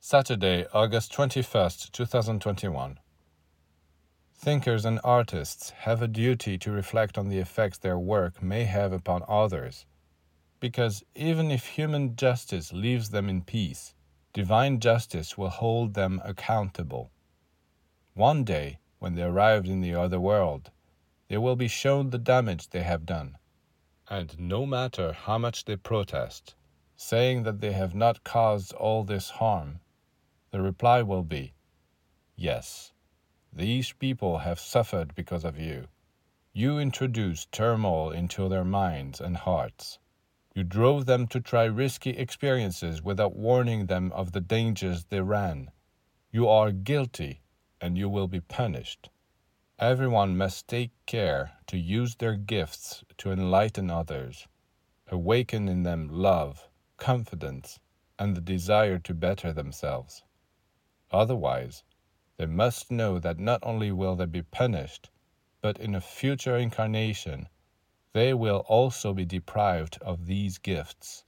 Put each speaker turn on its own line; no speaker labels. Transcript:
Saturday, August 21st, 2021. Thinkers and artists have a duty to reflect on the effects their work may have upon others, because even if human justice leaves them in peace, divine justice will hold them accountable. One day, when they arrive in the other world, they will be shown the damage they have done. And no matter how much they protest, saying that they have not caused all this harm, the reply will be Yes, these people have suffered because of you. You introduced turmoil into their minds and hearts. You drove them to try risky experiences without warning them of the dangers they ran. You are guilty, and you will be punished. Everyone must take care to use their gifts to enlighten others, awaken in them love, confidence, and the desire to better themselves. Otherwise, they must know that not only will they be punished, but in a future incarnation, they will also be deprived of these gifts.